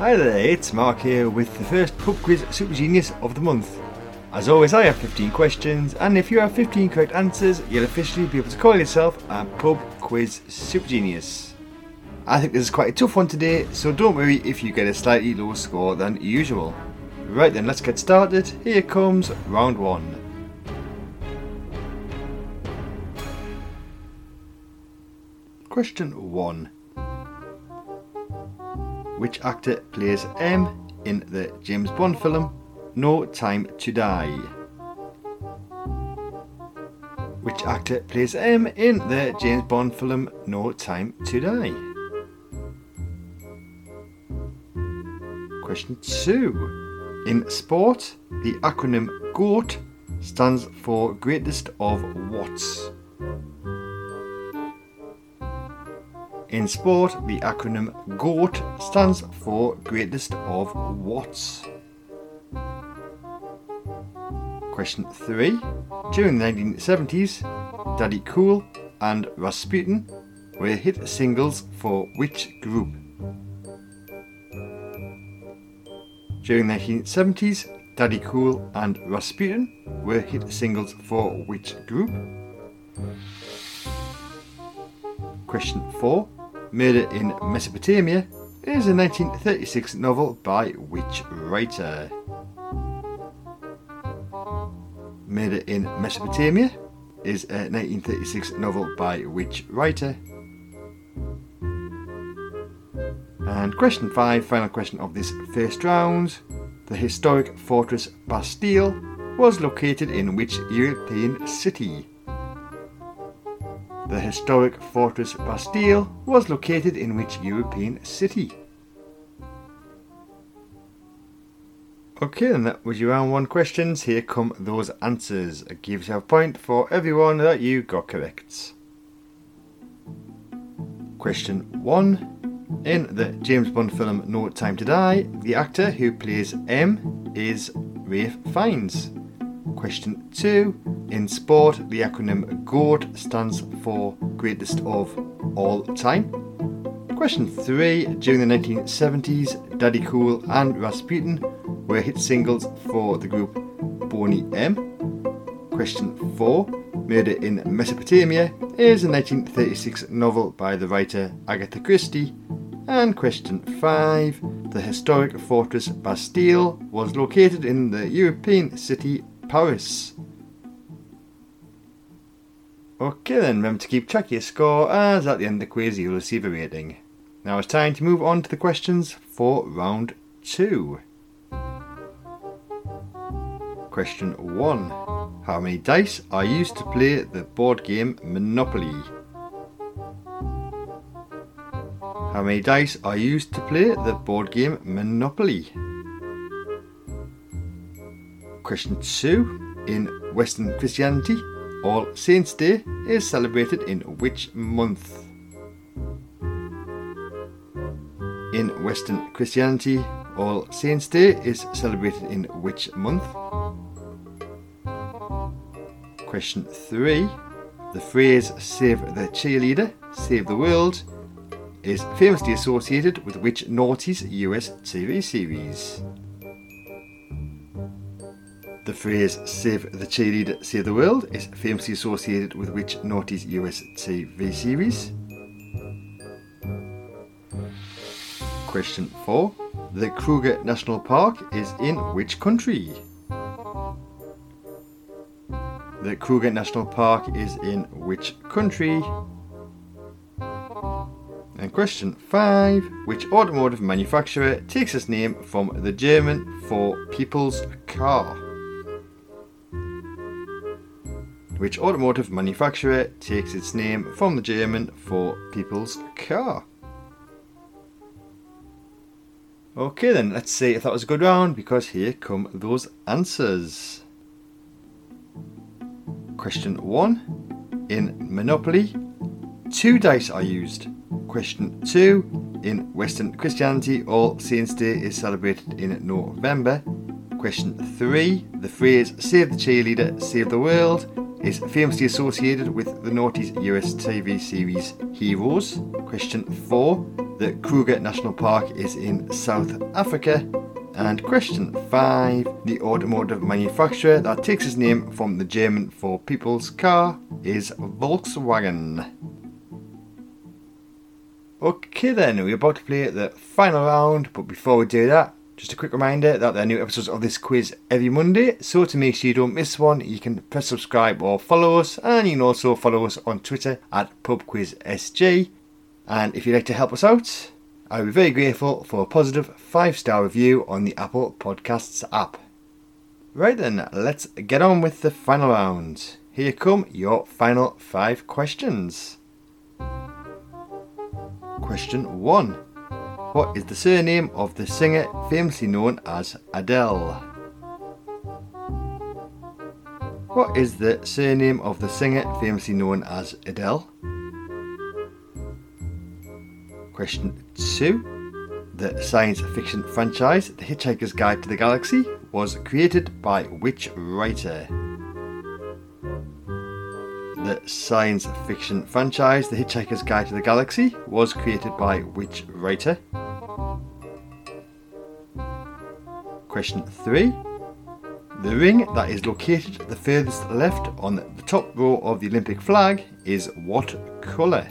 Hi there, it's Mark here with the first pub quiz super genius of the month. As always, I have 15 questions, and if you have 15 correct answers, you'll officially be able to call yourself a pub quiz super genius. I think this is quite a tough one today, so don't worry if you get a slightly lower score than usual. Right then, let's get started. Here comes round one. Question 1 which actor plays M in the James Bond film No Time to Die? Which actor plays M in the James Bond film No Time to Die? Question 2. In sport, the acronym GOAT stands for Greatest of What's? In sport, the acronym GOAT stands for Greatest of What's. Question 3. During the 1970s, Daddy Cool and Rasputin were hit singles for which group? During the 1970s, Daddy Cool and Rasputin were hit singles for which group? Question 4. Murder in Mesopotamia is a 1936 novel by which writer? Murder in Mesopotamia is a 1936 novel by which writer? And question 5, final question of this first round. The historic fortress Bastille was located in which European city? The historic fortress Bastille was located in which European city? Okay, then that was your round one questions. Here come those answers. Give yourself a point for everyone that you got correct. Question one. In the James Bond film No Time to Die, the actor who plays M is Ralph Fiennes. Question 2. In sport, the acronym GOAT stands for Greatest of All Time. Question 3. During the 1970s, Daddy Cool and Rasputin were hit singles for the group Boney M. Question 4. Murder in Mesopotamia is a 1936 novel by the writer Agatha Christie. And question 5. The historic fortress Bastille was located in the European city Paris. Okay then, remember to keep track of your score as at the end of the quiz you'll receive a rating. Now it's time to move on to the questions for round 2. Question 1. How many dice are used to play the board game Monopoly? How many dice are used to play the board game Monopoly? Question 2. In Western Christianity, All Saints' Day is celebrated in which month? In Western Christianity, All Saints' Day is celebrated in which month? Question 3. The phrase save the cheerleader, save the world is famously associated with which noughties US TV series? The phrase Save the Cheerleader, Save the World is famously associated with which noughties US TV series? Question 4. The Kruger National Park is in which country? The Kruger National Park is in which country? And question 5. Which automotive manufacturer takes its name from the German for people's car? Which automotive manufacturer takes its name from the German for people's car. Okay then, let's see if that was a good round because here come those answers. Question 1. In Monopoly, two dice are used. Question 2. In Western Christianity, All Saints' Day is celebrated in November. Question 3. The phrase Save the Cheerleader, Save the World is famously associated with the noughties US TV series Heroes. Question 4. The Kruger National Park is in South Africa? And question 5 The automotive manufacturer that takes its name from the German for people's car is Volkswagen. Okay, then, we're about to play the final round, but before we do that, just a quick reminder that there are new episodes of this quiz every Monday, so to make sure you don't miss one, you can press subscribe or follow us, and you can also follow us on Twitter at PubQuizSG. And if you'd like to help us out, I would be very grateful for a positive 5 star review on the Apple Podcasts app. Right then, let's get on with the final round. Here come your final five questions. Question 1 What is the surname of the singer famously known as Adele? What is the surname of the singer famously known as Adele? Question 2 The science fiction franchise The Hitchhiker's Guide to the Galaxy was created by which writer? The science fiction franchise The Hitchhiker's Guide to the Galaxy was created by which writer? Question 3. The ring that is located the furthest left on the top row of the Olympic flag is what colour?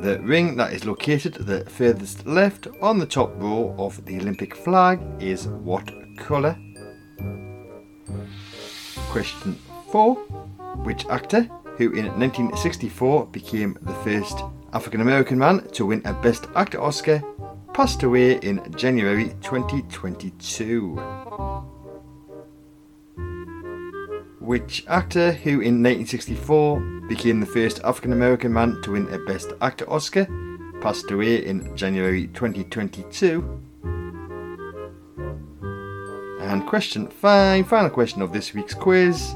The ring that is located the furthest left on the top row of the Olympic flag is what colour? Question 4. Which actor, who in 1964 became the first African American man to win a Best Actor Oscar, passed away in January 2022? Which actor, who in 1964 became the first African American man to win a Best Actor Oscar, passed away in January 2022? And question five, final question of this week's quiz.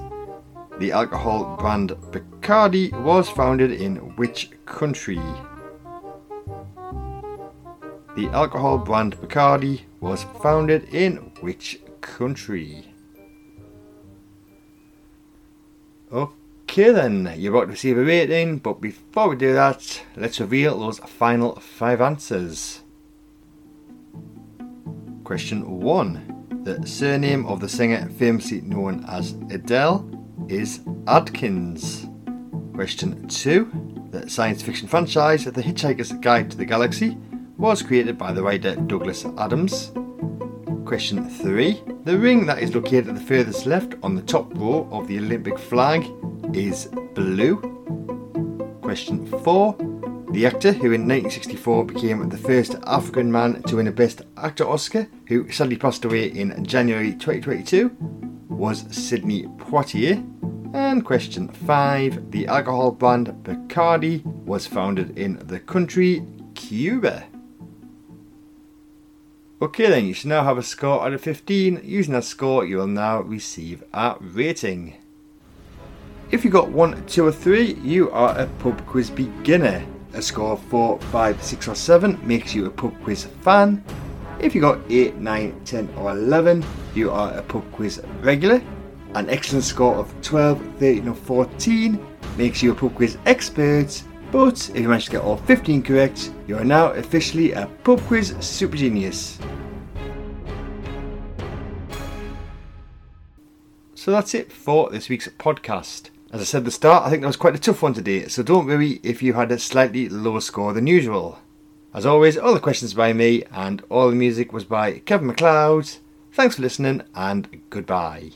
The alcohol brand Bacardi was founded in which country? The alcohol brand Bacardi was founded in which country? Okay then, you're about to receive a rating, but before we do that, let's reveal those final five answers. Question 1. The surname of the singer famously known as Adele is Adkins. Question 2. The science fiction franchise The Hitchhiker's Guide to the Galaxy was created by the writer Douglas Adams. Question 3. The ring that is located at the furthest left on the top row of the Olympic flag is blue. Question 4. The actor who in 1964 became the first African man to win a Best Actor Oscar, who sadly passed away in January 2022, was Sidney Poitier. And question 5. The alcohol brand Bacardi was founded in the country Cuba. Okay then, you should now have a score out of 15. Using that score, you will now receive a rating. If you got 1, 2 or 3, you are a pub quiz beginner. A score of 4, 5, 6 or 7 makes you a pub quiz fan. If you got 8, 9, 10 or 11, you are a pub quiz regular. An excellent score of 12, 13 or 14 makes you a pub quiz expert. But if you manage to get all 15 correct, you are now officially a pub quiz super genius. So that's it for this week's podcast. As I said at the start, I think that was quite a tough one today, so don't worry if you had a slightly lower score than usual. As always, all the questions by me and all the music was by Kevin MacLeod. Thanks for listening and goodbye.